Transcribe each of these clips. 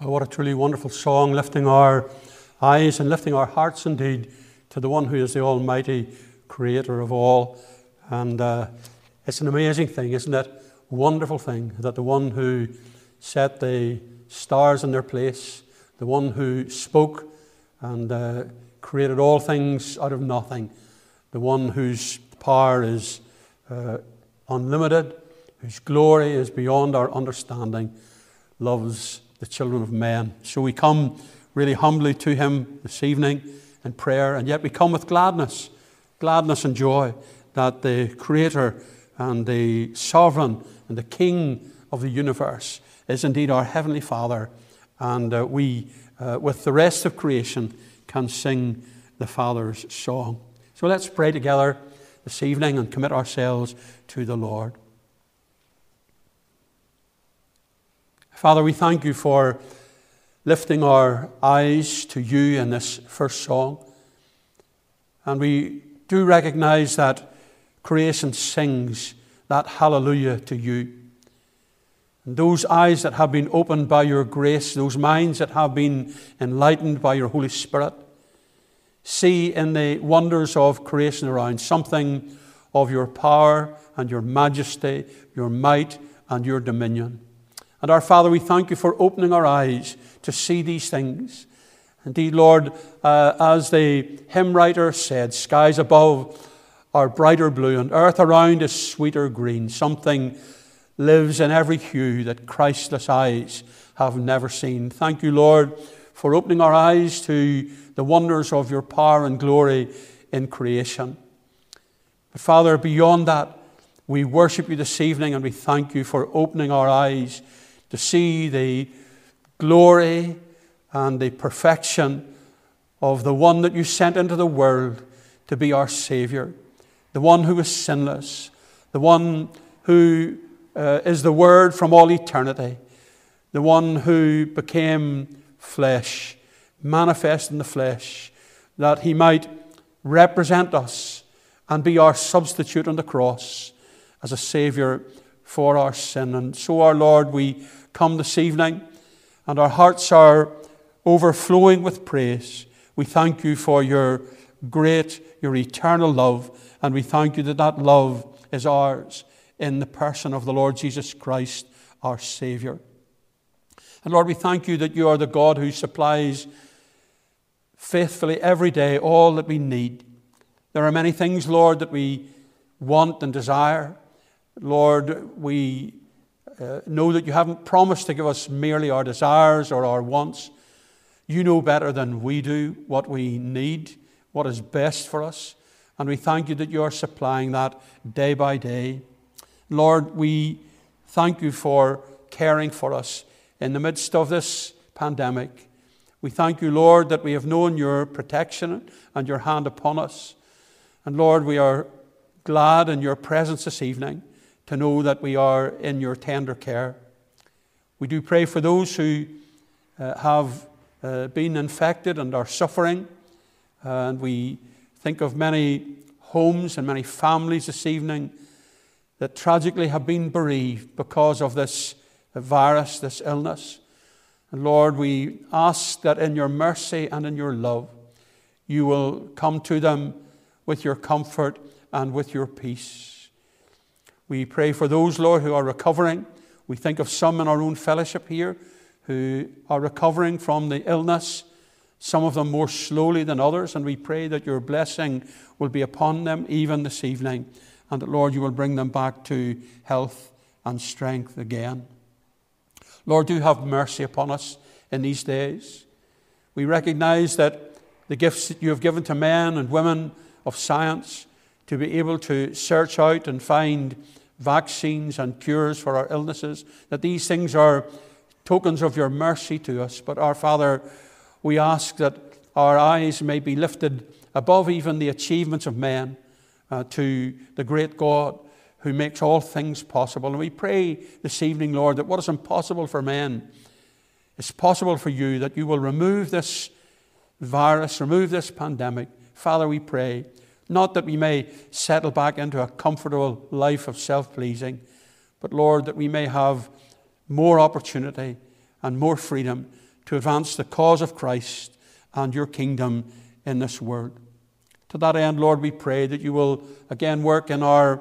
Oh, what a truly wonderful song, lifting our eyes and lifting our hearts indeed to the one who is the Almighty Creator of all. And uh, it's an amazing thing, isn't it? Wonderful thing that the one who set the stars in their place, the one who spoke and uh, created all things out of nothing, the one whose power is uh, unlimited, whose glory is beyond our understanding, loves the children of men. So we come really humbly to him this evening in prayer, and yet we come with gladness, gladness and joy that the Creator and the Sovereign and the King of the universe is indeed our Heavenly Father, and uh, we, uh, with the rest of creation, can sing the Father's song. So let's pray together this evening and commit ourselves to the Lord. Father, we thank you for lifting our eyes to you in this first song. And we do recognize that creation sings that hallelujah to you. And those eyes that have been opened by your grace, those minds that have been enlightened by your Holy Spirit, see in the wonders of creation around something of your power and your majesty, your might and your dominion. And our Father, we thank you for opening our eyes to see these things. Indeed, Lord, uh, as the hymn writer said, skies above are brighter blue and earth around is sweeter green. Something lives in every hue that Christless eyes have never seen. Thank you, Lord, for opening our eyes to the wonders of your power and glory in creation. But Father, beyond that, we worship you this evening and we thank you for opening our eyes to see the glory and the perfection of the one that you sent into the world to be our Savior, the one who is sinless, the one who uh, is the Word from all eternity, the one who became flesh, manifest in the flesh, that he might represent us and be our substitute on the cross as a Savior for our sin. And so, our Lord, we come this evening, and our hearts are overflowing with praise. We thank you for your great, your eternal love, and we thank you that that love is ours in the person of the Lord Jesus Christ, our Savior. And Lord, we thank you that you are the God who supplies faithfully every day all that we need. There are many things, Lord, that we want and desire. Lord, we uh, know that you haven't promised to give us merely our desires or our wants. You know better than we do what we need, what is best for us. And we thank you that you are supplying that day by day. Lord, we thank you for caring for us in the midst of this pandemic. We thank you, Lord, that we have known your protection and your hand upon us. And Lord, we are glad in your presence this evening to know that we are in your tender care. We do pray for those who uh, have uh, been infected and are suffering. And we think of many homes and many families this evening that tragically have been bereaved because of this virus, this illness. And Lord, we ask that in your mercy and in your love, you will come to them with your comfort and with your peace. We pray for those, Lord, who are recovering. We think of some in our own fellowship here who are recovering from the illness, some of them more slowly than others, and we pray that your blessing will be upon them even this evening, and that, Lord, you will bring them back to health and strength again. Lord, do have mercy upon us in these days. We recognize that the gifts that you have given to men and women of science to be able to search out and find vaccines and cures for our illnesses, that these things are tokens of your mercy to us. But our Father, we ask that our eyes may be lifted above even the achievements of men uh, to the great God who makes all things possible. And we pray this evening, Lord, that what is impossible for men is possible for you, that you will remove this virus, remove this pandemic. Father, we pray not that we may settle back into a comfortable life of self pleasing, but Lord, that we may have more opportunity and more freedom to advance the cause of Christ and your kingdom in this world. To that end, Lord, we pray that you will again work in our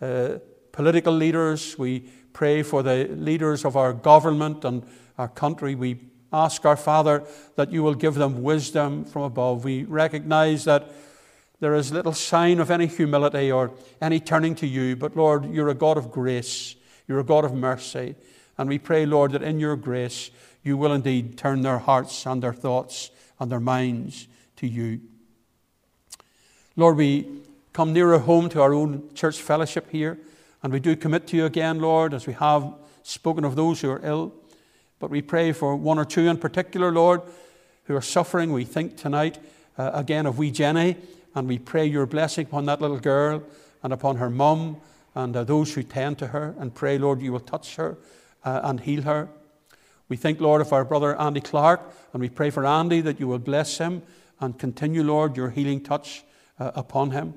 uh, political leaders. We pray for the leaders of our government and our country. We ask our Father that you will give them wisdom from above. We recognize that there is little sign of any humility or any turning to you, but Lord, you're a God of grace, you're a God of mercy. And we pray, Lord, that in your grace you will indeed turn their hearts and their thoughts and their minds to you. Lord, we come nearer home to our own church fellowship here, and we do commit to you again, Lord, as we have spoken of those who are ill. But we pray for one or two in particular, Lord, who are suffering. We think tonight uh, again of wee Jenny, and we pray your blessing upon that little girl and upon her mum and uh, those who tend to her. And pray, Lord, you will touch her uh, and heal her. We think, Lord, of our brother Andy Clark, and we pray for Andy that you will bless him and continue, Lord, your healing touch uh, upon him.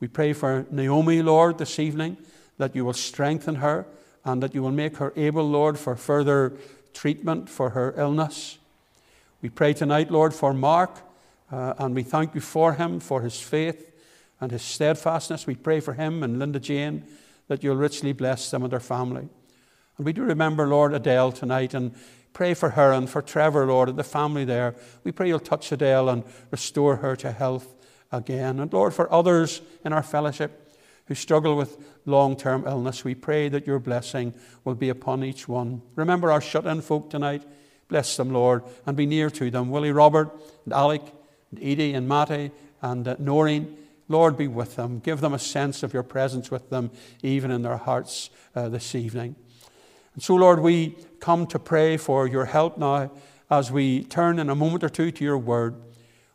We pray for Naomi, Lord, this evening, that you will strengthen her and that you will make her able, Lord, for further treatment for her illness. We pray tonight, Lord, for Mark, uh, and we thank you for him, for his faith and his steadfastness. We pray for him and Linda Jane that you'll richly bless them and their family. And we do remember, Lord, Adele tonight and pray for her and for Trevor, Lord, and the family there. We pray you'll touch Adele and restore her to health again. And Lord, for others in our fellowship who struggle with long term illness, we pray that your blessing will be upon each one. Remember our shut in folk tonight. Bless them, Lord, and be near to them. Willie Robert and Alec and Edie and Matty and uh, Noreen. Lord, be with them. Give them a sense of your presence with them, even in their hearts uh, this evening. And so, Lord, we come to pray for your help now as we turn in a moment or two to your word.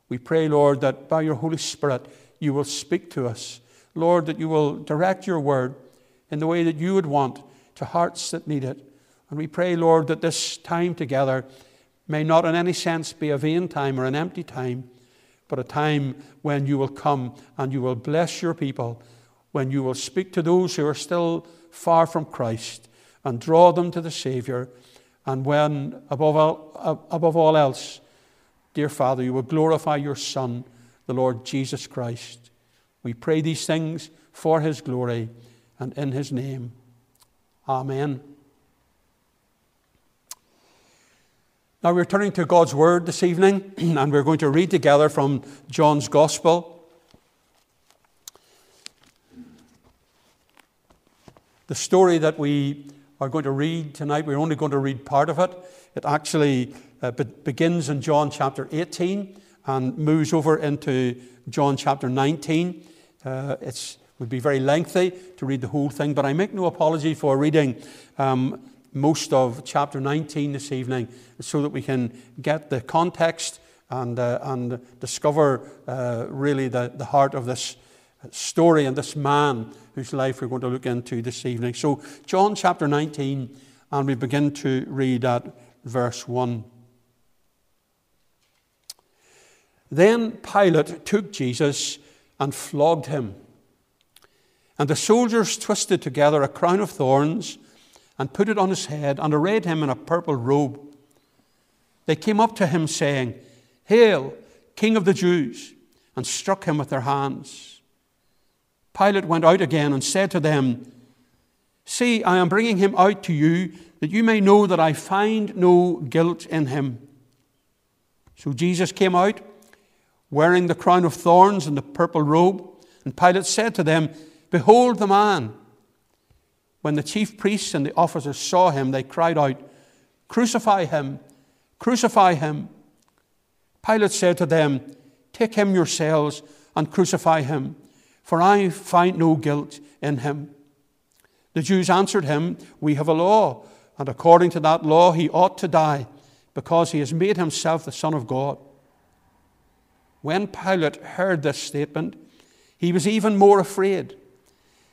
We pray, Lord, that by your Holy Spirit you will speak to us. Lord, that you will direct your word in the way that you would want to hearts that need it. And we pray, Lord, that this time together may not in any sense be a vain time or an empty time, but a time when you will come and you will bless your people, when you will speak to those who are still far from Christ and draw them to the Saviour, and when, above all, above all else, Dear Father, you will glorify your Son, the Lord Jesus Christ. We pray these things for his glory and in his name. Amen. Now we're turning to God's Word this evening, and we're going to read together from John's Gospel. The story that we are going to read tonight, we're only going to read part of it. It actually uh, begins in John chapter 18 and moves over into John chapter 19. Uh, it would be very lengthy to read the whole thing, but I make no apology for reading um, most of chapter 19 this evening so that we can get the context and, uh, and discover uh, really the, the heart of this story and this man whose life we're going to look into this evening. So, John chapter 19, and we begin to read at verse 1. Then Pilate took Jesus and flogged him. And the soldiers twisted together a crown of thorns and put it on his head and arrayed him in a purple robe. They came up to him, saying, Hail, King of the Jews, and struck him with their hands. Pilate went out again and said to them, See, I am bringing him out to you, that you may know that I find no guilt in him. So Jesus came out wearing the crown of thorns and the purple robe. And Pilate said to them, Behold the man. When the chief priests and the officers saw him, they cried out, Crucify him! Crucify him! Pilate said to them, Take him yourselves and crucify him, for I find no guilt in him. The Jews answered him, We have a law, and according to that law he ought to die, because he has made himself the Son of God. When Pilate heard this statement, he was even more afraid.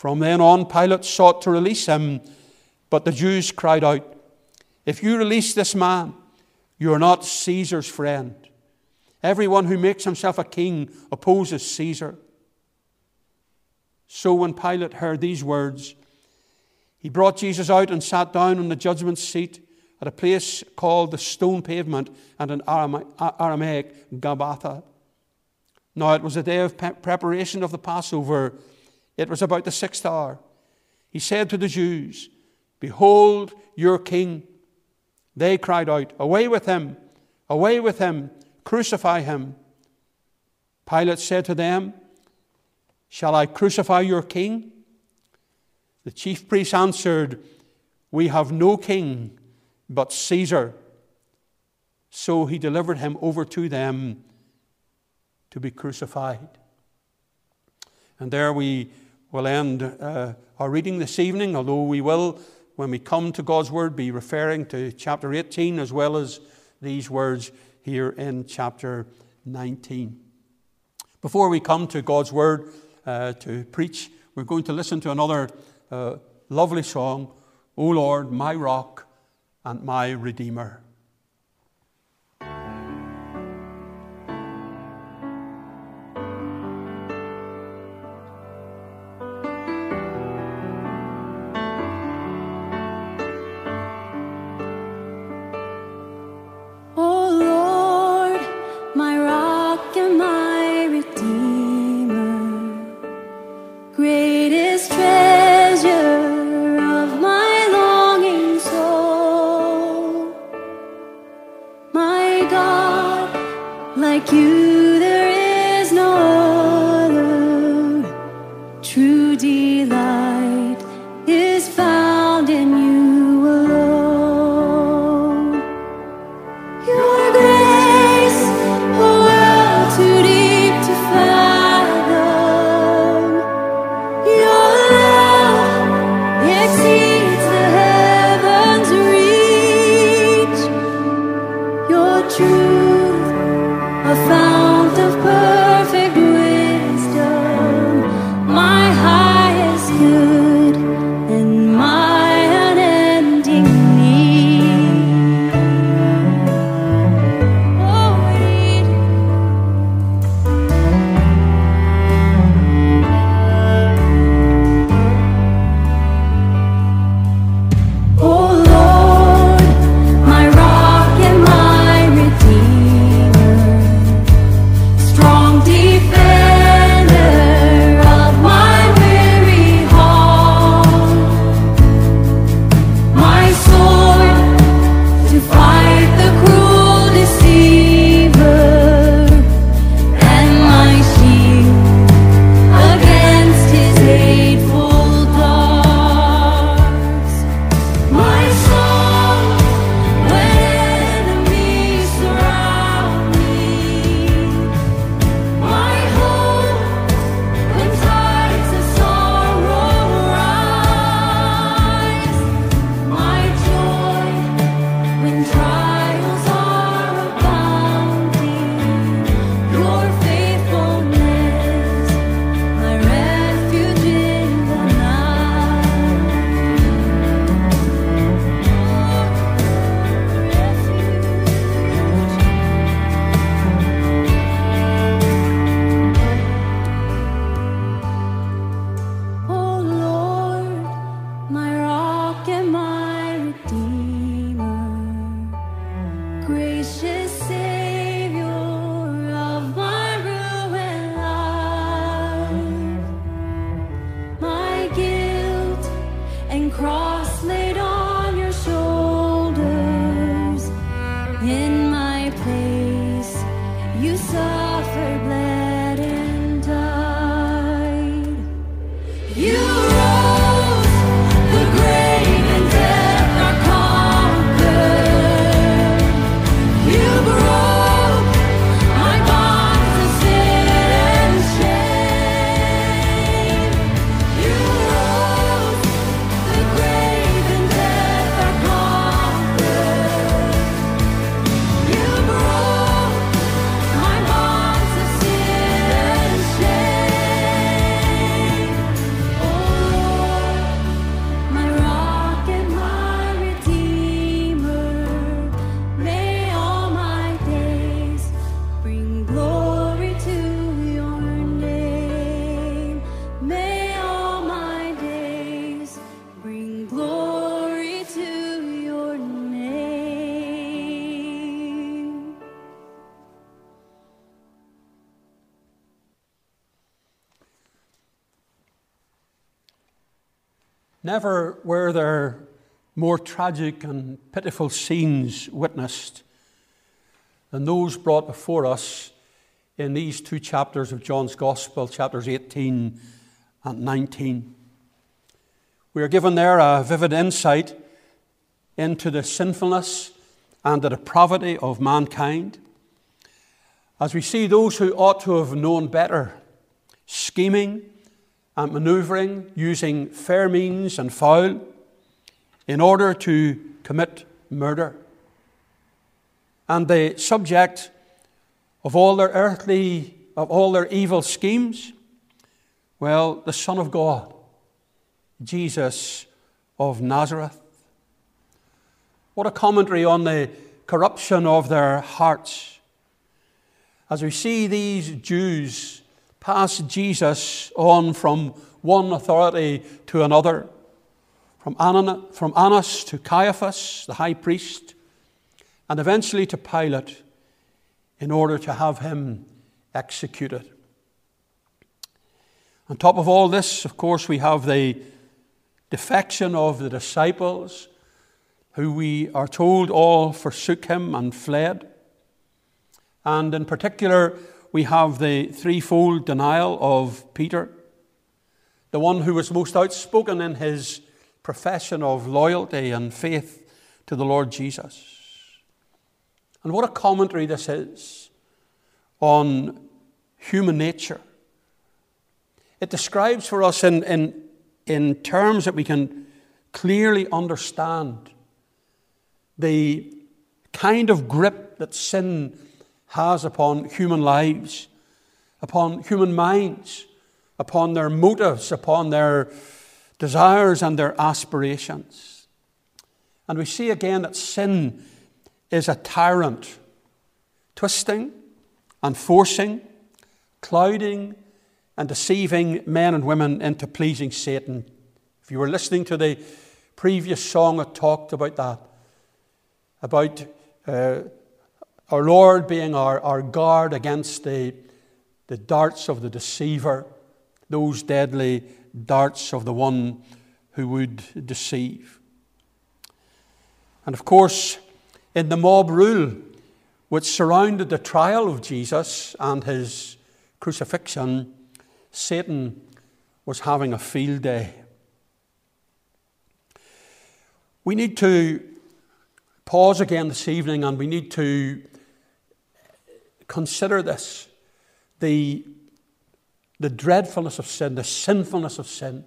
From then on, Pilate sought to release him, but the Jews cried out, If you release this man, you are not Caesar's friend. Everyone who makes himself a king opposes Caesar. So when Pilate heard these words, he brought Jesus out and sat down on the judgment seat at a place called the stone pavement and in Aramaic Gabbatha. Now it was a day of preparation of the Passover. It was about the sixth hour. He said to the Jews, Behold your king. They cried out, Away with him! Away with him! Crucify him! Pilate said to them, Shall I crucify your king? The chief priests answered, We have no king but Caesar. So he delivered him over to them to be crucified. And there we will end uh, our reading this evening, although we will, when we come to God's Word, be referring to chapter 18 as well as these words here in chapter 19. Before we come to God's Word uh, to preach, we're going to listen to another uh, lovely song, O Lord, my rock and my Redeemer. More tragic and pitiful scenes witnessed than those brought before us in these two chapters of John's Gospel, chapters 18 and 19. We are given there a vivid insight into the sinfulness and the depravity of mankind. As we see those who ought to have known better scheming and manoeuvring using fair means and foul in order to commit murder. And the subject of all their earthly, of all their evil schemes, well, the Son of God, Jesus of Nazareth. What a commentary on the corruption of their hearts. As we see these Jews pass Jesus on from one authority to another, from Annas to Caiaphas, the high priest, and eventually to Pilate in order to have him executed. On top of all this, of course, we have the defection of the disciples, who we are told all forsook him and fled. And in particular, we have the threefold denial of Peter, the one who was most outspoken in his profession of loyalty and faith to the Lord Jesus. And what a commentary this is on human nature. It describes for us in, in, in terms that we can clearly understand the kind of grip that sin has upon human lives, upon human minds, upon their motives, upon their desires and their aspirations. And we see again that sin is a tyrant, twisting and forcing, clouding and deceiving men and women into pleasing Satan. If you were listening to the previous song, it talked about that, about uh, our Lord being our, our guard against the, the darts of the deceiver, those deadly darts of the one who would deceive. And of course, in the mob rule which surrounded the trial of Jesus and his crucifixion, Satan was having a field day. We need to pause again this evening and we need to Consider this the, the dreadfulness of sin, the sinfulness of sin,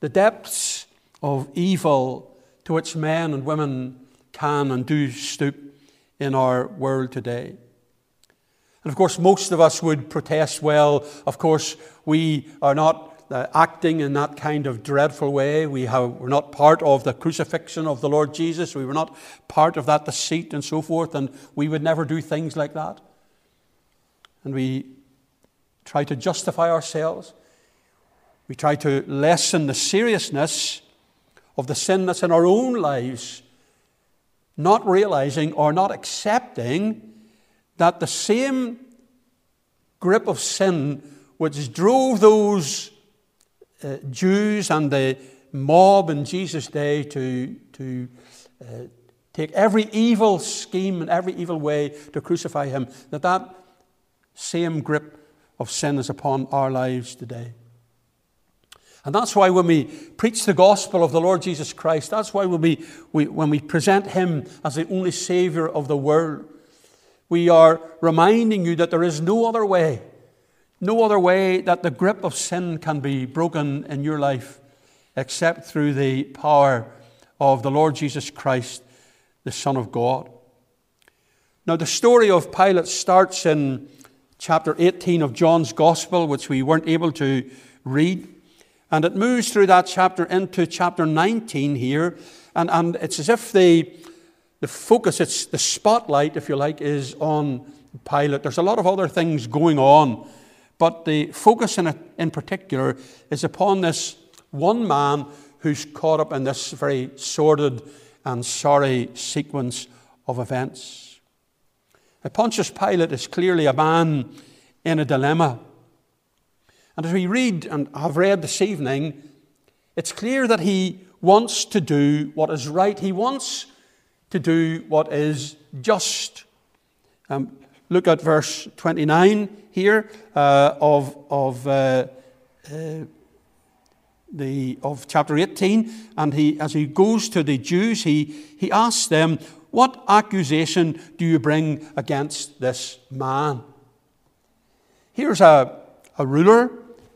the depths of evil to which men and women can and do stoop in our world today. And of course, most of us would protest, well, of course, we are not uh, acting in that kind of dreadful way. We have, we're not part of the crucifixion of the Lord Jesus. We were not part of that deceit and so forth, and we would never do things like that. And we try to justify ourselves. We try to lessen the seriousness of the sin that's in our own lives, not realizing or not accepting that the same grip of sin which drove those uh, Jews and the mob in Jesus' day to, to uh, take every evil scheme and every evil way to crucify him, that that same grip of sin is upon our lives today. And that's why when we preach the gospel of the Lord Jesus Christ, that's why when we, we, when we present him as the only Savior of the world, we are reminding you that there is no other way no other way that the grip of sin can be broken in your life except through the power of the Lord Jesus Christ, the Son of God. Now, the story of Pilate starts in chapter 18 of John's Gospel, which we weren't able to read. And it moves through that chapter into chapter 19 here. And, and it's as if the, the focus, it's the spotlight, if you like, is on Pilate. There's a lot of other things going on but the focus in, it, in particular is upon this one man who's caught up in this very sordid and sorry sequence of events. Now, Pontius Pilate is clearly a man in a dilemma. And as we read and have read this evening, It's clear that he wants to do what is right. He wants to do what is just. Um, look at verse 29 here uh, of, of, uh, uh, the, of chapter 18. And he, as he goes to the Jews, he, he asks them, What accusation do you bring against this man? Here's a, a ruler,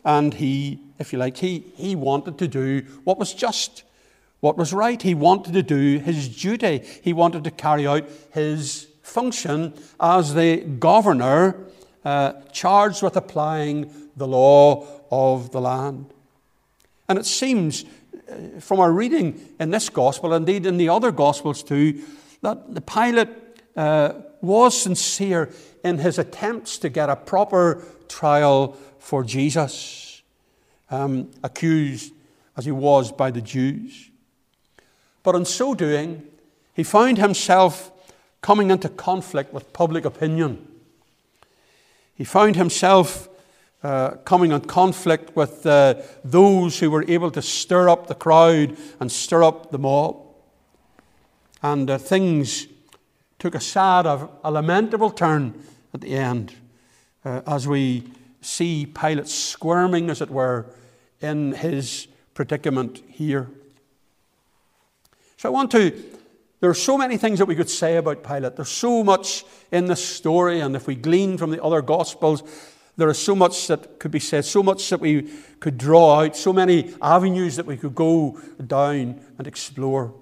and he, if you like, he, he wanted to do what was just what was right. He wanted to do his duty, he wanted to carry out his function as the governor uh, charged with applying the law of the land. And it seems uh, from our reading in this gospel, indeed in the other gospels too, that the Pilate uh, was sincere in his attempts to get a proper trial for Jesus, um, accused as he was by the Jews. But in so doing, he found himself coming into conflict with public opinion. He found himself uh, coming in conflict with uh, those who were able to stir up the crowd and stir up the mob. And uh, things took a sad, a lamentable turn at the end uh, as we see Pilate squirming, as it were, in his predicament here. So I want to, there are so many things that we could say about Pilate. There's so much in this story, and if we glean from the other Gospels, there is so much that could be said, so much that we could draw out, so many avenues that we could go down and explore.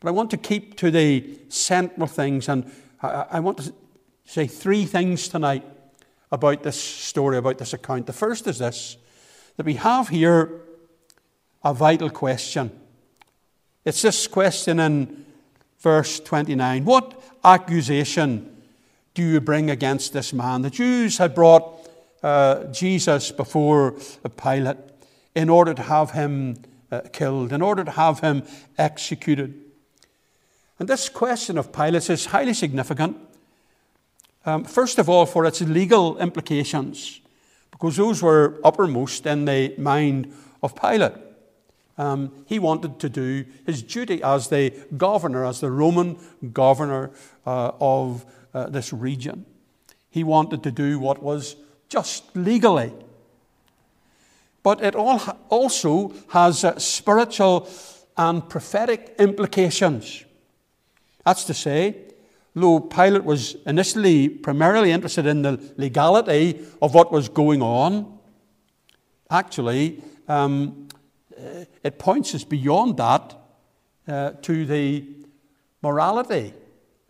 But I want to keep to the central things, and I want to say three things tonight about this story, about this account. The first is this that we have here a vital question. It's this question in verse 29 What accusation do you bring against this man? The Jews had brought uh, Jesus before Pilate in order to have him uh, killed, in order to have him executed. And this question of Pilate is highly significant. Um, first of all, for its legal implications, because those were uppermost in the mind of Pilate. Um, he wanted to do his duty as the governor, as the Roman governor uh, of uh, this region. He wanted to do what was just legally. But it all also has uh, spiritual and prophetic implications. That's to say, though Pilate was initially primarily interested in the legality of what was going on, actually, um, uh, it points us beyond that uh, to the morality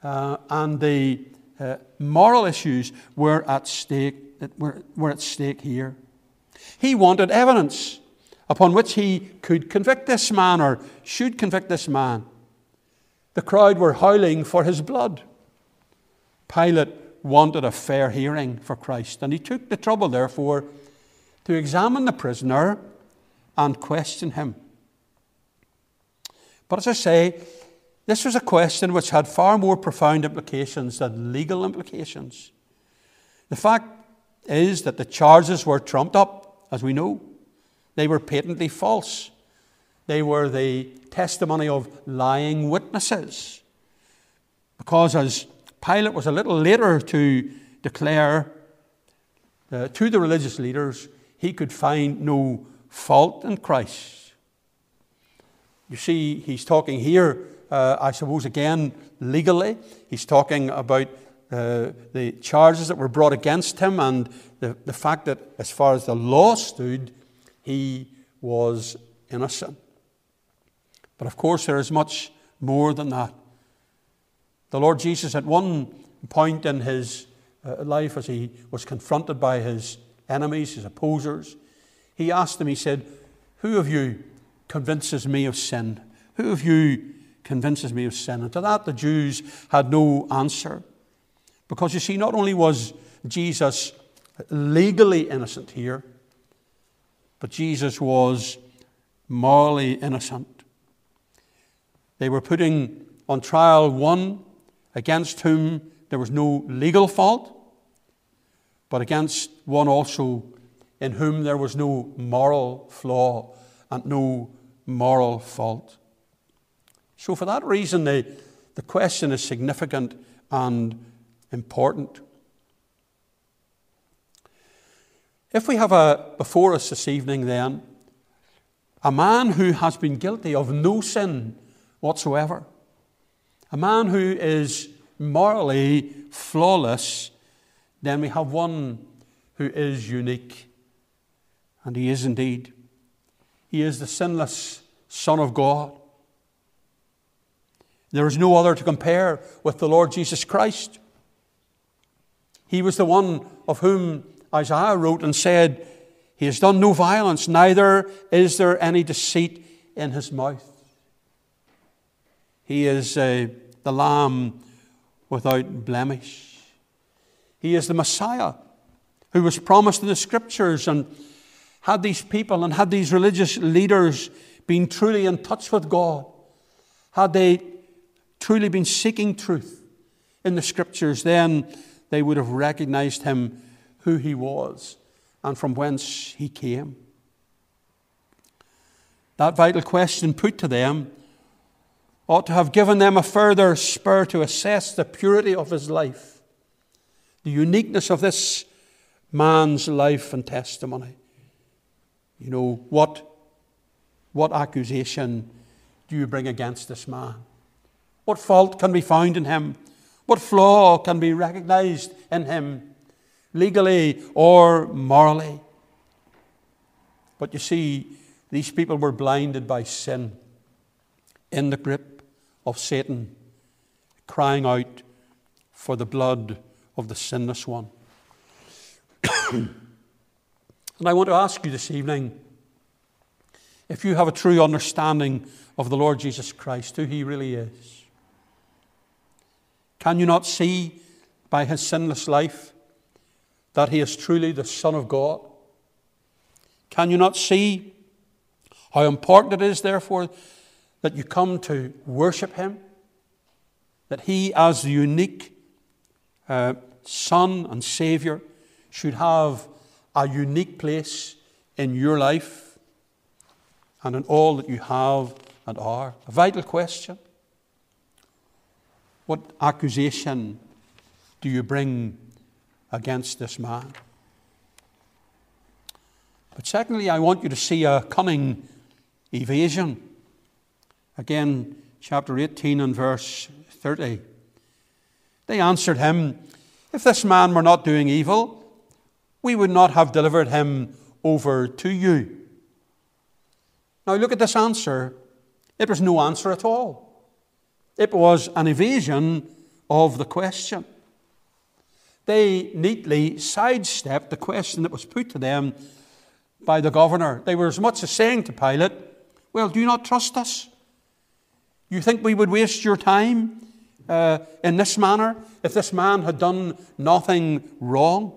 uh, and the uh, moral issues were at stake were, were at stake here. He wanted evidence upon which he could convict this man or should convict this man. The crowd were howling for his blood. Pilate wanted a fair hearing for Christ, and he took the trouble, therefore, to examine the prisoner and question him. But as I say, this was a question which had far more profound implications than legal implications. The fact is that the charges were trumped up, as we know. They were patently false. They were the testimony of lying witnesses. Because, as Pilate was a little later to declare uh, to the religious leaders, he could find no fault in Christ. You see, he's talking here, uh, I suppose, again, legally. He's talking about uh, the charges that were brought against him and the, the fact that, as far as the law stood, he was innocent. But of course, there is much more than that. The Lord Jesus, at one point in his uh, life, as he was confronted by his enemies, his opposers, he asked them, he said, Who of you convinces me of sin? Who of you convinces me of sin? And to that, the Jews had no answer. Because you see, not only was Jesus legally innocent here, but Jesus was morally innocent. They were putting on trial one against whom there was no legal fault, but against one also in whom there was no moral flaw and no moral fault. So, for that reason, the, the question is significant and important. If we have a, before us this evening, then, a man who has been guilty of no sin whatsoever, a man who is morally flawless, then we have one who is unique. And he is indeed. He is the sinless Son of God. There is no other to compare with the Lord Jesus Christ. He was the one of whom Isaiah wrote and said, He has done no violence, neither is there any deceit in his mouth. He is uh, the Lamb without blemish. He is the Messiah who was promised in the Scriptures and had these people and had these religious leaders been truly in touch with God, had they truly been seeking truth in the Scriptures, then they would have recognized him who he was and from whence he came. That vital question put to them ought to have given them a further spur to assess the purity of his life, the uniqueness of this man's life and testimony. You know, what, what accusation do you bring against this man? What fault can be found in him? What flaw can be recognized in him? legally or morally. But you see, these people were blinded by sin, in the grip of Satan, crying out for the blood of the sinless one. and I want to ask you this evening if you have a true understanding of the Lord Jesus Christ, who he really is. Can you not see by his sinless life that he is truly the Son of God? Can you not see how important it is, therefore, that you come to worship him? That he, as the unique uh, Son and Savior, should have a unique place in your life and in all that you have and are? A vital question. What accusation do you bring against this man. But secondly, I want you to see a cunning evasion. Again, chapter 18 and verse 30. They answered him, If this man were not doing evil, we would not have delivered him over to you. Now look at this answer. It was no answer at all. It was an evasion of the question they neatly sidestepped the question that was put to them by the governor. They were as much as saying to Pilate, Well, do you not trust us? You think we would waste your time uh, in this manner if this man had done nothing wrong?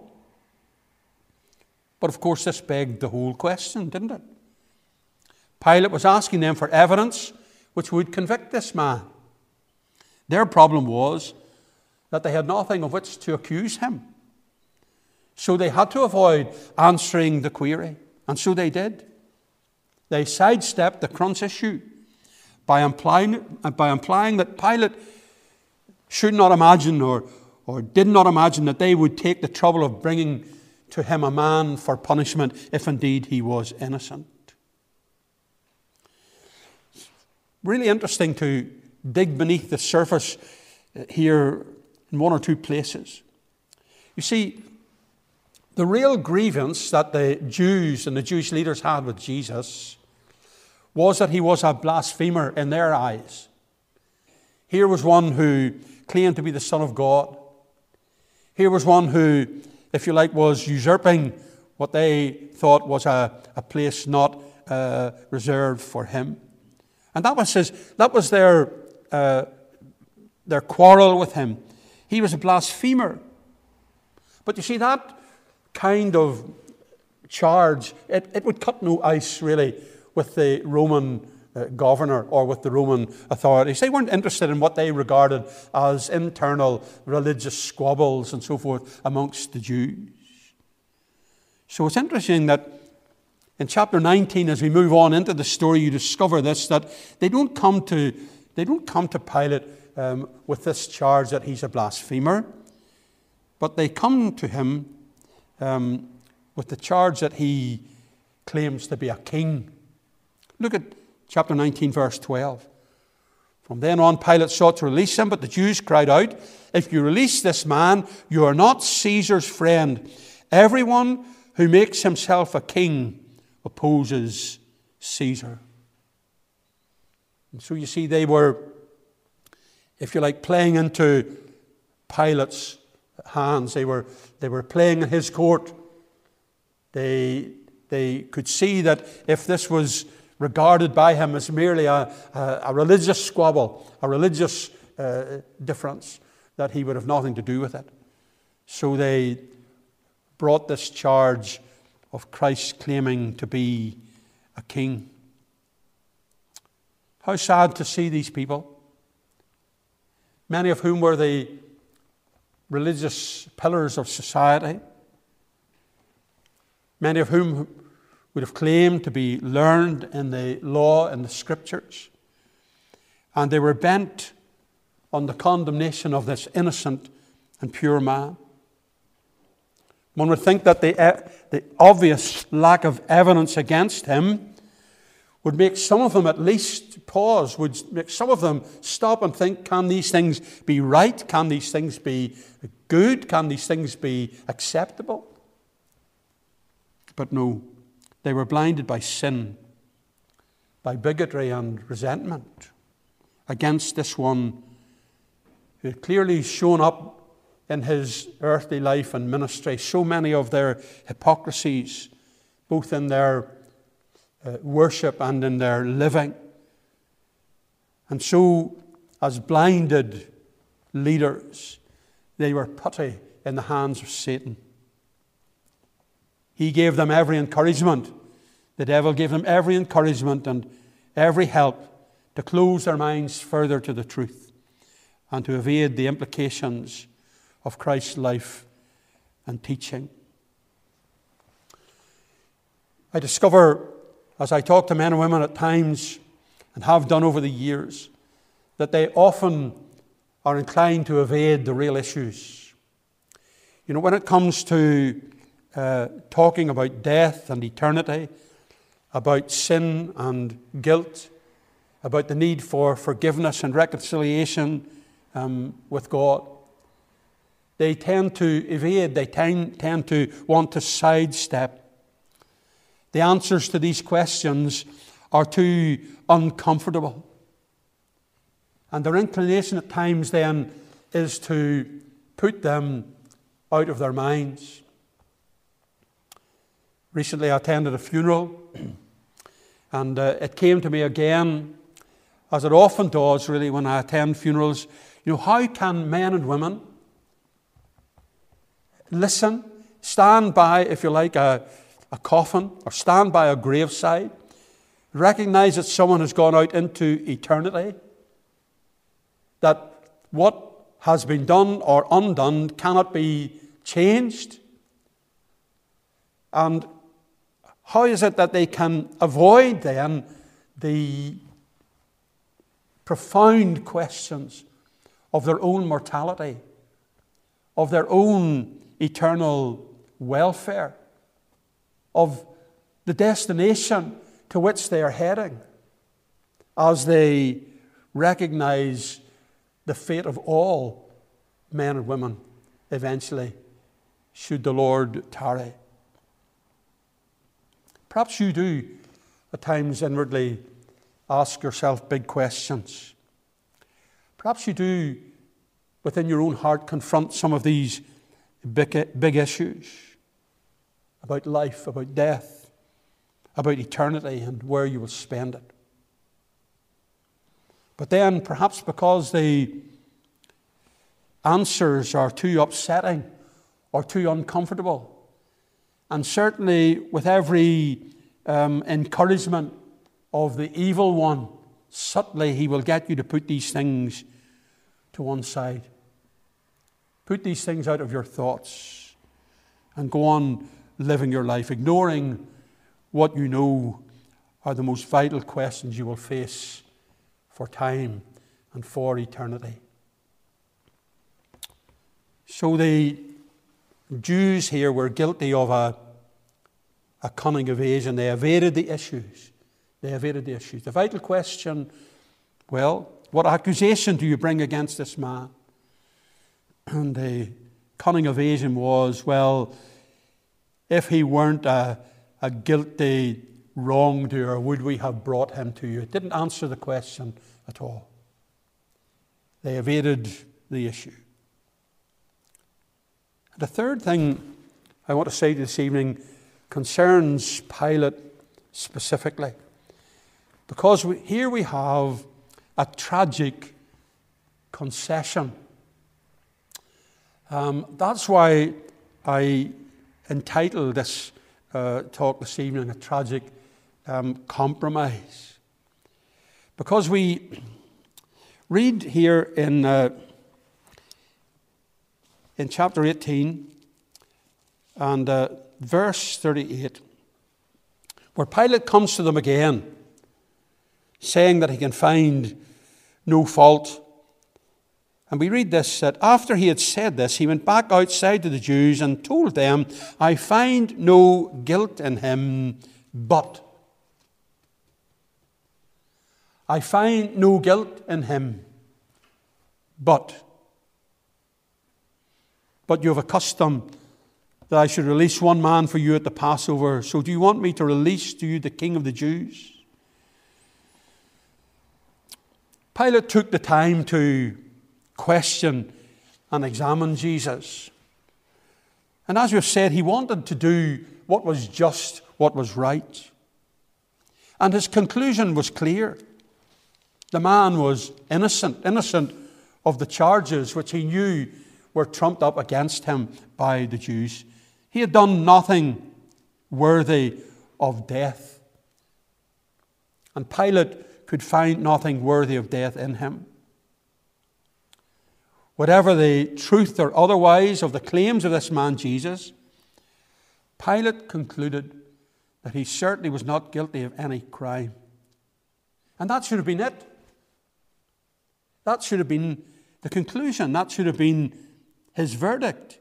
But of course, this begged the whole question, didn't it? Pilate was asking them for evidence which would convict this man. Their problem was that they had nothing of which to accuse him. So they had to avoid answering the query, and so they did. They sidestepped the crunch issue by implying, by implying that Pilate should not imagine or, or did not imagine that they would take the trouble of bringing to him a man for punishment if indeed he was innocent. Really interesting to dig beneath the surface uh, here in one or two places. You see, the real grievance that the Jews and the Jewish leaders had with Jesus was that he was a blasphemer in their eyes. Here was one who claimed to be the Son of God. Here was one who, if you like, was usurping what they thought was a, a place not uh, reserved for him. And that was, his, that was their, uh, their quarrel with him. He was a blasphemer. But you see, that kind of charge, it, it would cut no ice really with the Roman uh, governor or with the Roman authorities. They weren't interested in what they regarded as internal religious squabbles and so forth amongst the Jews. So it's interesting that In chapter 19, as we move on into the story, you discover this that they don't come to, they don't come to Pilate um, with this charge that he's a blasphemer, but they come to him um, with the charge that he claims to be a king. Look at chapter 19, verse 12. From then on, Pilate sought to release him, but the Jews cried out, If you release this man, you are not Caesar's friend. Everyone who makes himself a king opposes Caesar. And so you see, they were, if you like, playing into Pilate's hands. They were, they were playing in his court. They, they could see that if this was regarded by him as merely a, a, a religious squabble, a religious uh, difference, that he would have nothing to do with it. So they brought this charge of Christ claiming to be a king. How sad to see these people, many of whom were the religious pillars of society, many of whom would have claimed to be learned in the law and the scriptures, and they were bent on the condemnation of this innocent and pure man. One would think that the, the obvious lack of evidence against him would make some of them at least pause, would make some of them stop and think can these things be right? Can these things be good? Can these things be acceptable? But no, they were blinded by sin, by bigotry and resentment against this one who had clearly shown up in his earthly life and ministry. So many of their hypocrisies, both in their uh, worship and in their living. And so, as blinded leaders, they were putty in the hands of Satan. He gave them every encouragement. The devil gave them every encouragement and every help to close their minds further to the truth and to evade the implications of Christ's life and teaching. I discover as I talk to men and women at times, and have done over the years, that they often are inclined to evade the real issues. You know, when it comes to uh, talking about death and eternity, about sin and guilt, about the need for forgiveness and reconciliation um, with God, they tend to evade, they tend, tend to want to sidestep. The answers to these questions are too uncomfortable. And their inclination at times then is to put them out of their minds. Recently, I attended a funeral, and uh, it came to me again, as it often does, really, when I attend funerals. You know, how can men and women listen, stand by, if you like, a, a coffin or stand by a graveside, recognize that someone has gone out into eternity, that what has been done or undone cannot be changed. And how is it that they can avoid then the profound questions of their own mortality, of their own eternal welfare, of the destination to which they are heading as they recognize the fate of all men and women eventually, should the Lord tarry. Perhaps you do at times inwardly ask yourself big questions. Perhaps you do within your own heart confront some of these big, big issues about life, about death, about eternity, and where you will spend it. But then, perhaps because the answers are too upsetting or too uncomfortable, and certainly with every um, encouragement of the evil one, subtly he will get you to put these things to one side. Put these things out of your thoughts and go on living your life, ignoring what you know are the most vital questions you will face for time and for eternity. So the Jews here were guilty of a, a cunning evasion. They evaded the issues. They evaded the issues. The vital question well, what accusation do you bring against this man? And the cunning evasion was well, if he weren't a, a guilty wrongdoer, would we have brought him to you? It didn't answer the question at all. They evaded the issue. The third thing I want to say this evening concerns Pilate specifically. Because we, here we have a tragic concession. Um, that's why I entitled this uh, talk this evening A Tragic um, Compromise. Because we read here in, uh, in chapter 18 and uh, verse 38, where Pilate comes to them again saying that he can find no fault. And we read this that after he had said this, he went back outside to the Jews and told them, I find no guilt in him, but. I find no guilt in him, but. But you have a custom that I should release one man for you at the Passover. So do you want me to release to you the king of the Jews? Pilate took the time to question and examine Jesus. And as we've said, he wanted to do what was just, what was right. And his conclusion was clear. The man was innocent, innocent of the charges which he knew were trumped up against him by the Jews. He had done nothing worthy of death. And Pilate could find nothing worthy of death in him. Whatever the truth or otherwise of the claims of this man Jesus, Pilate concluded that he certainly was not guilty of any crime. And that should have been it. That should have been the conclusion. That should have been his verdict.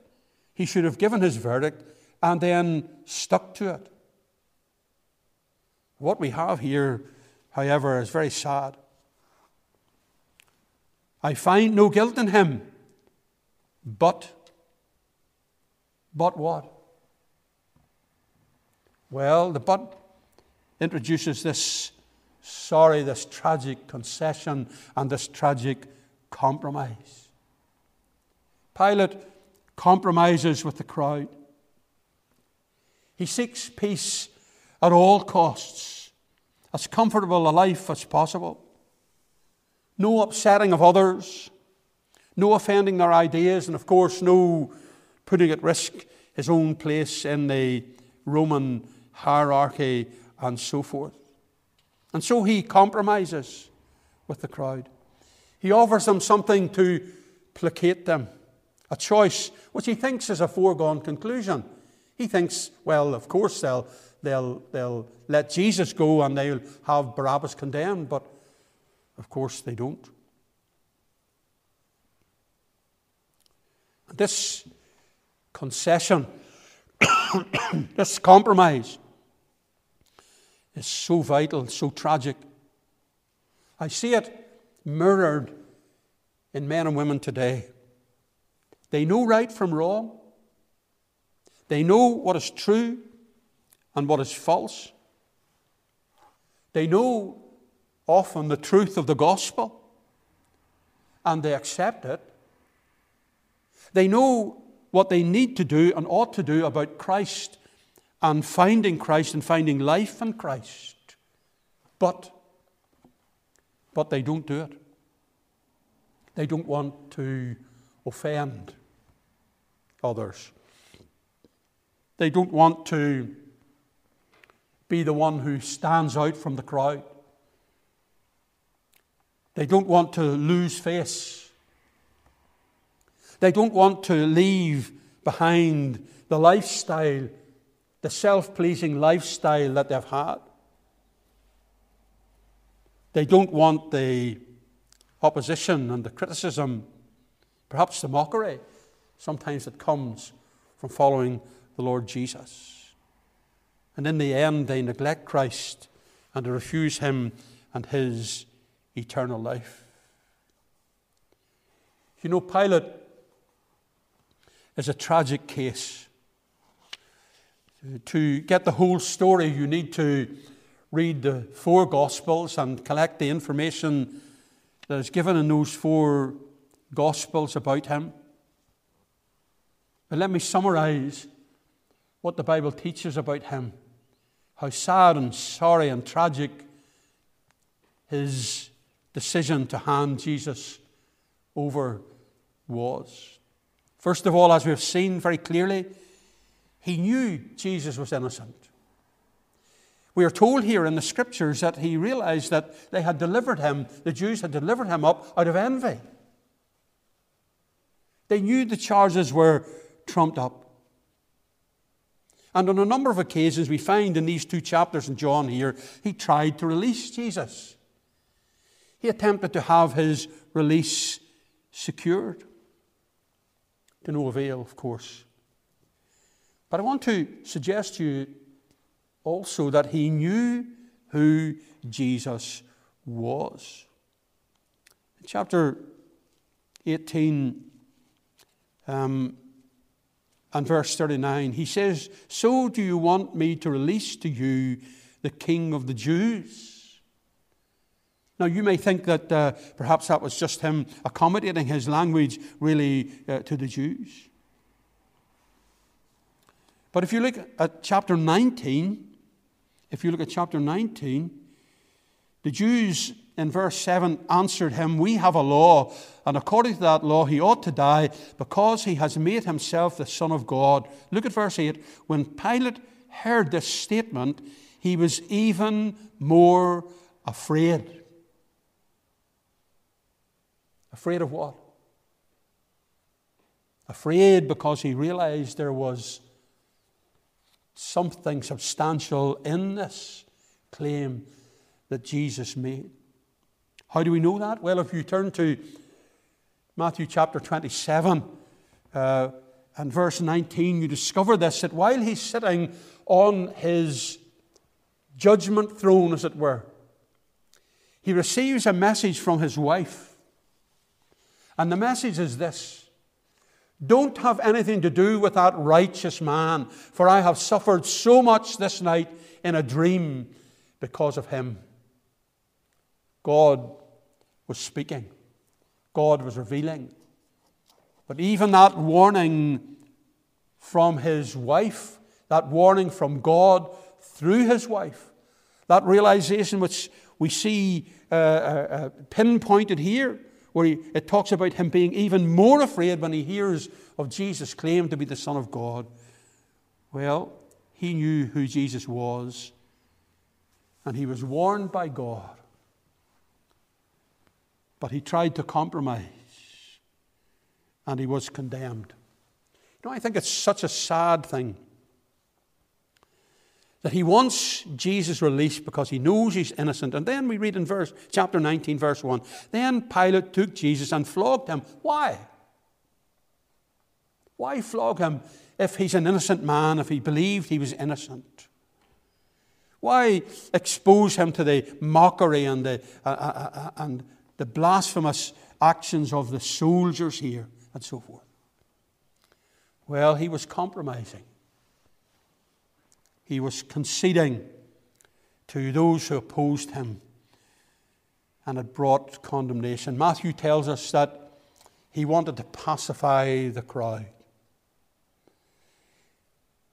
He should have given his verdict and then stuck to it. What we have here however, is very sad. I find no guilt in him, but, but what? Well, the but introduces this sorry, this tragic concession and this tragic compromise. Pilate compromises with the crowd. He seeks peace at all costs as comfortable a life as possible. No upsetting of others, no offending their ideas, and of course, no putting at risk his own place in the Roman hierarchy and so forth. And so he compromises with the crowd. He offers them something to placate them, a choice which he thinks is a foregone conclusion. He thinks, well, of course they'll, they'll, they'll let Jesus go and they'll have Barabbas condemned, but of course they don't. This concession, this compromise, is so vital, so tragic. I see it mirrored in men and women today. They know right from wrong. They know what is true and what is false. They know often the truth of the gospel and they accept it. They know what they need to do and ought to do about Christ and finding Christ and finding life in Christ. But, but they don't do it. They don't want to offend others. They don't want to be the one who stands out from the crowd. They don't want to lose face. They don't want to leave behind the lifestyle the self pleasing lifestyle that they've had. They don't want the opposition and the criticism, perhaps the mockery, sometimes that comes from following the Lord Jesus. And in the end, they neglect Christ and they refuse Him and His eternal life. You know, Pilate is a tragic case. To get the whole story, you need to read the four Gospels and collect the information that is given in those four Gospels about him. But let me summarize what the Bible teaches about him. How sad and sorry and tragic his decision to hand Jesus over was. First of all, as we've seen very clearly, he knew Jesus was innocent. We are told here in the scriptures that he realized that they had delivered him, the Jews had delivered him up out of envy. They knew the charges were trumped up. And on a number of occasions, we find in these two chapters in John here, he tried to release Jesus. He attempted to have his release secured. To no avail, of course. But I want to suggest to you also that he knew who Jesus was. In chapter 18 um, and verse 39, he says, So do you want me to release to you the King of the Jews? Now, you may think that uh, perhaps that was just him accommodating his language really uh, to the Jews. But if you look at chapter 19, if you look at chapter 19, the Jews in verse 7 answered him, We have a law, and according to that law he ought to die because he has made himself the Son of God. Look at verse 8. When Pilate heard this statement, he was even more afraid. Afraid of what? Afraid because he realized there was something substantial in this claim that Jesus made. How do we know that? Well, if you turn to Matthew chapter 27 uh, and verse 19, you discover this that while he's sitting on his judgment throne, as it were, he receives a message from his wife. And the message is this don't have anything to do with that righteous man, for I have suffered so much this night in a dream because of him. God was speaking, God was revealing. But even that warning from his wife, that warning from God through his wife, that realization which we see uh, uh, uh pinpointed here, where he, it talks about him being even more afraid when he hears of Jesus' claim to be the Son of God. Well, he knew who Jesus was, and he was warned by God. But he tried to compromise, and he was condemned. You know, I think it's such a sad thing that he wants Jesus released because he knows he's innocent. And then we read in verse chapter 19, verse 1. Then Pilate took Jesus and flogged him. Why? Why flog him if he's an innocent man, if he believed he was innocent? Why expose him to the mockery and the, uh, uh, uh, uh and the blasphemous actions of the soldiers here and so forth? Well, he was compromising he was conceding to those who opposed him and had brought condemnation. Matthew tells us that he wanted to pacify the crowd.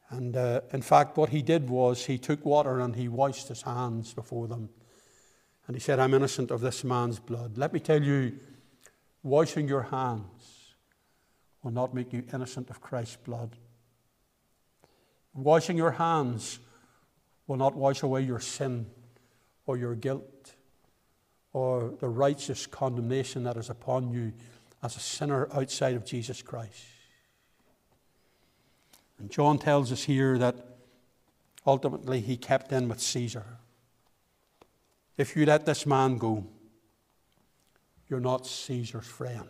And uh, in fact, what he did was he took water and he washed his hands before them. And he said, I'm innocent of this man's blood. Let me tell you, washing your hands will not make you innocent of Christ's blood. Washing your hands will not wash away your sin or your guilt or the righteous condemnation that is upon you as a sinner outside of Jesus Christ. And John tells us here that ultimately he kept in with Caesar. If you let this man go, you're not Caesar's friend.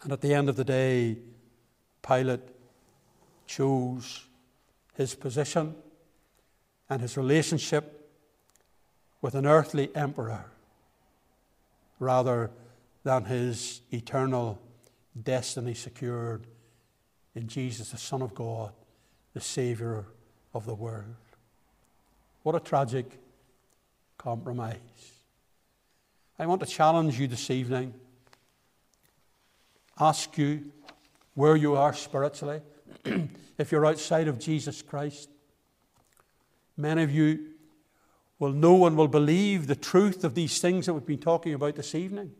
And at the end of the day, Pilate chose his position and his relationship with an earthly emperor rather than his eternal destiny secured in Jesus, the Son of God, the Saviour of the world. What a tragic compromise. I want to challenge you this evening, ask you where you are spiritually. if you're outside of Jesus Christ, many of you will know and will believe the truth of these things that we've been talking about this evening.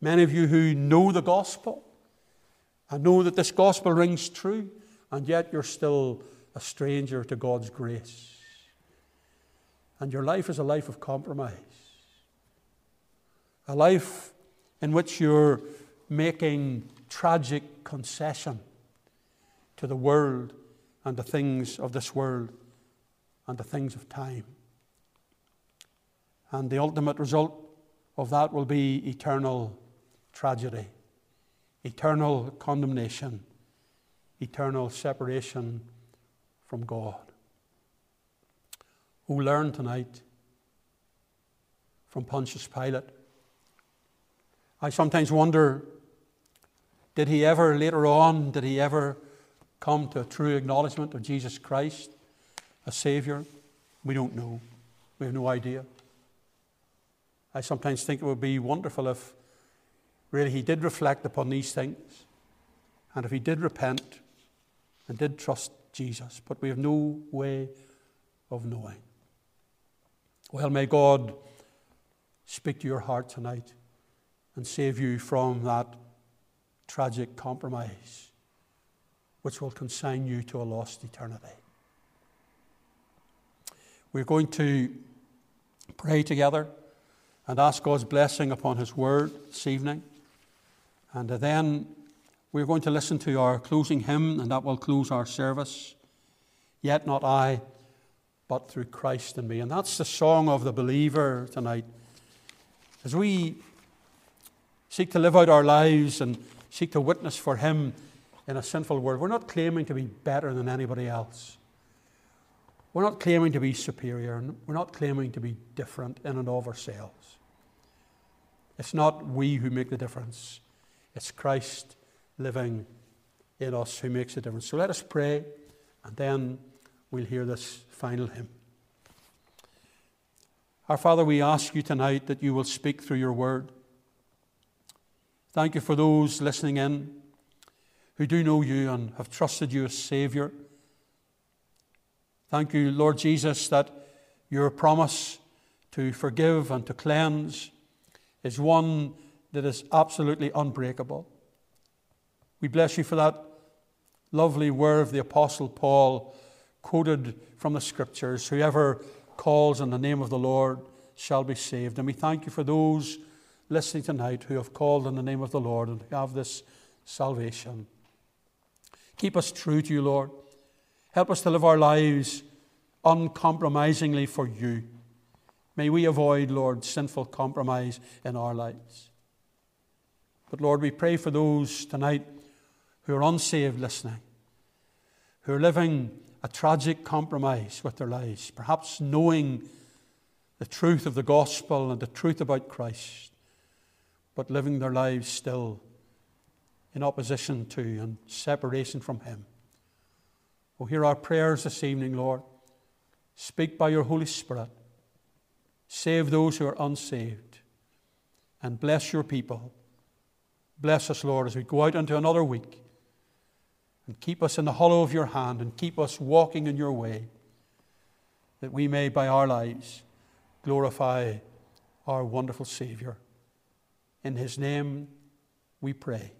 Many of you who know the gospel and know that this gospel rings true, and yet you're still a stranger to God's grace. And your life is a life of compromise, a life in which you're making tragic concession to the world and the things of this world and the things of time. And the ultimate result of that will be eternal tragedy, eternal condemnation, eternal separation from God. Who learn tonight from Pontius Pilate? I sometimes wonder did he ever, later on, did he ever come to a true acknowledgement of Jesus Christ as Savior? We don't know. We have no idea. I sometimes think it would be wonderful if really he did reflect upon these things and if he did repent and did trust Jesus, but we have no way of knowing. Well, may God speak to your heart tonight and save you from that tragic compromise which will consign you to a lost eternity. We're going to pray together and ask God's blessing upon His word this evening. And then we're going to listen to our closing hymn, and that will close our service. Yet not I, but through Christ in me. And that's the song of the believer tonight. As we seek to live out our lives and seek to witness for Him in a sinful world, we're not claiming to be better than anybody else. We're not claiming to be superior, and we're not claiming to be different in and of ourselves. It's not we who make the difference, it's Christ living in us who makes the difference. So let us pray, and then we'll hear this final hymn. Our Father, we ask you tonight that you will speak through your word. Thank you for those listening in who do know you and have trusted you as Saviour. Thank you, Lord Jesus, that your promise to forgive and to cleanse is one that is absolutely unbreakable. We bless you for that lovely word of the Apostle Paul, quoted from the Scriptures Whoever calls on the name of the Lord shall be saved. And we thank you for those listening tonight who have called on the name of the Lord and have this salvation. Keep us true to you, Lord. Help us to live our lives uncompromisingly for you. May we avoid, Lord, sinful compromise in our lives. But Lord, we pray for those tonight who are unsaved listening, who are living a tragic compromise with their lives, perhaps knowing the truth of the gospel and the truth about Christ, but living their lives still in opposition to and separation from Him. Oh, hear our prayers this evening, Lord. Speak by your Holy Spirit. Save those who are unsaved. And bless your people. Bless us, Lord, as we go out into another week. And keep us in the hollow of your hand and keep us walking in your way, that we may, by our lives, glorify our wonderful Savior. In his name we pray.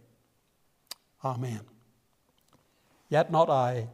Amen. Yet not I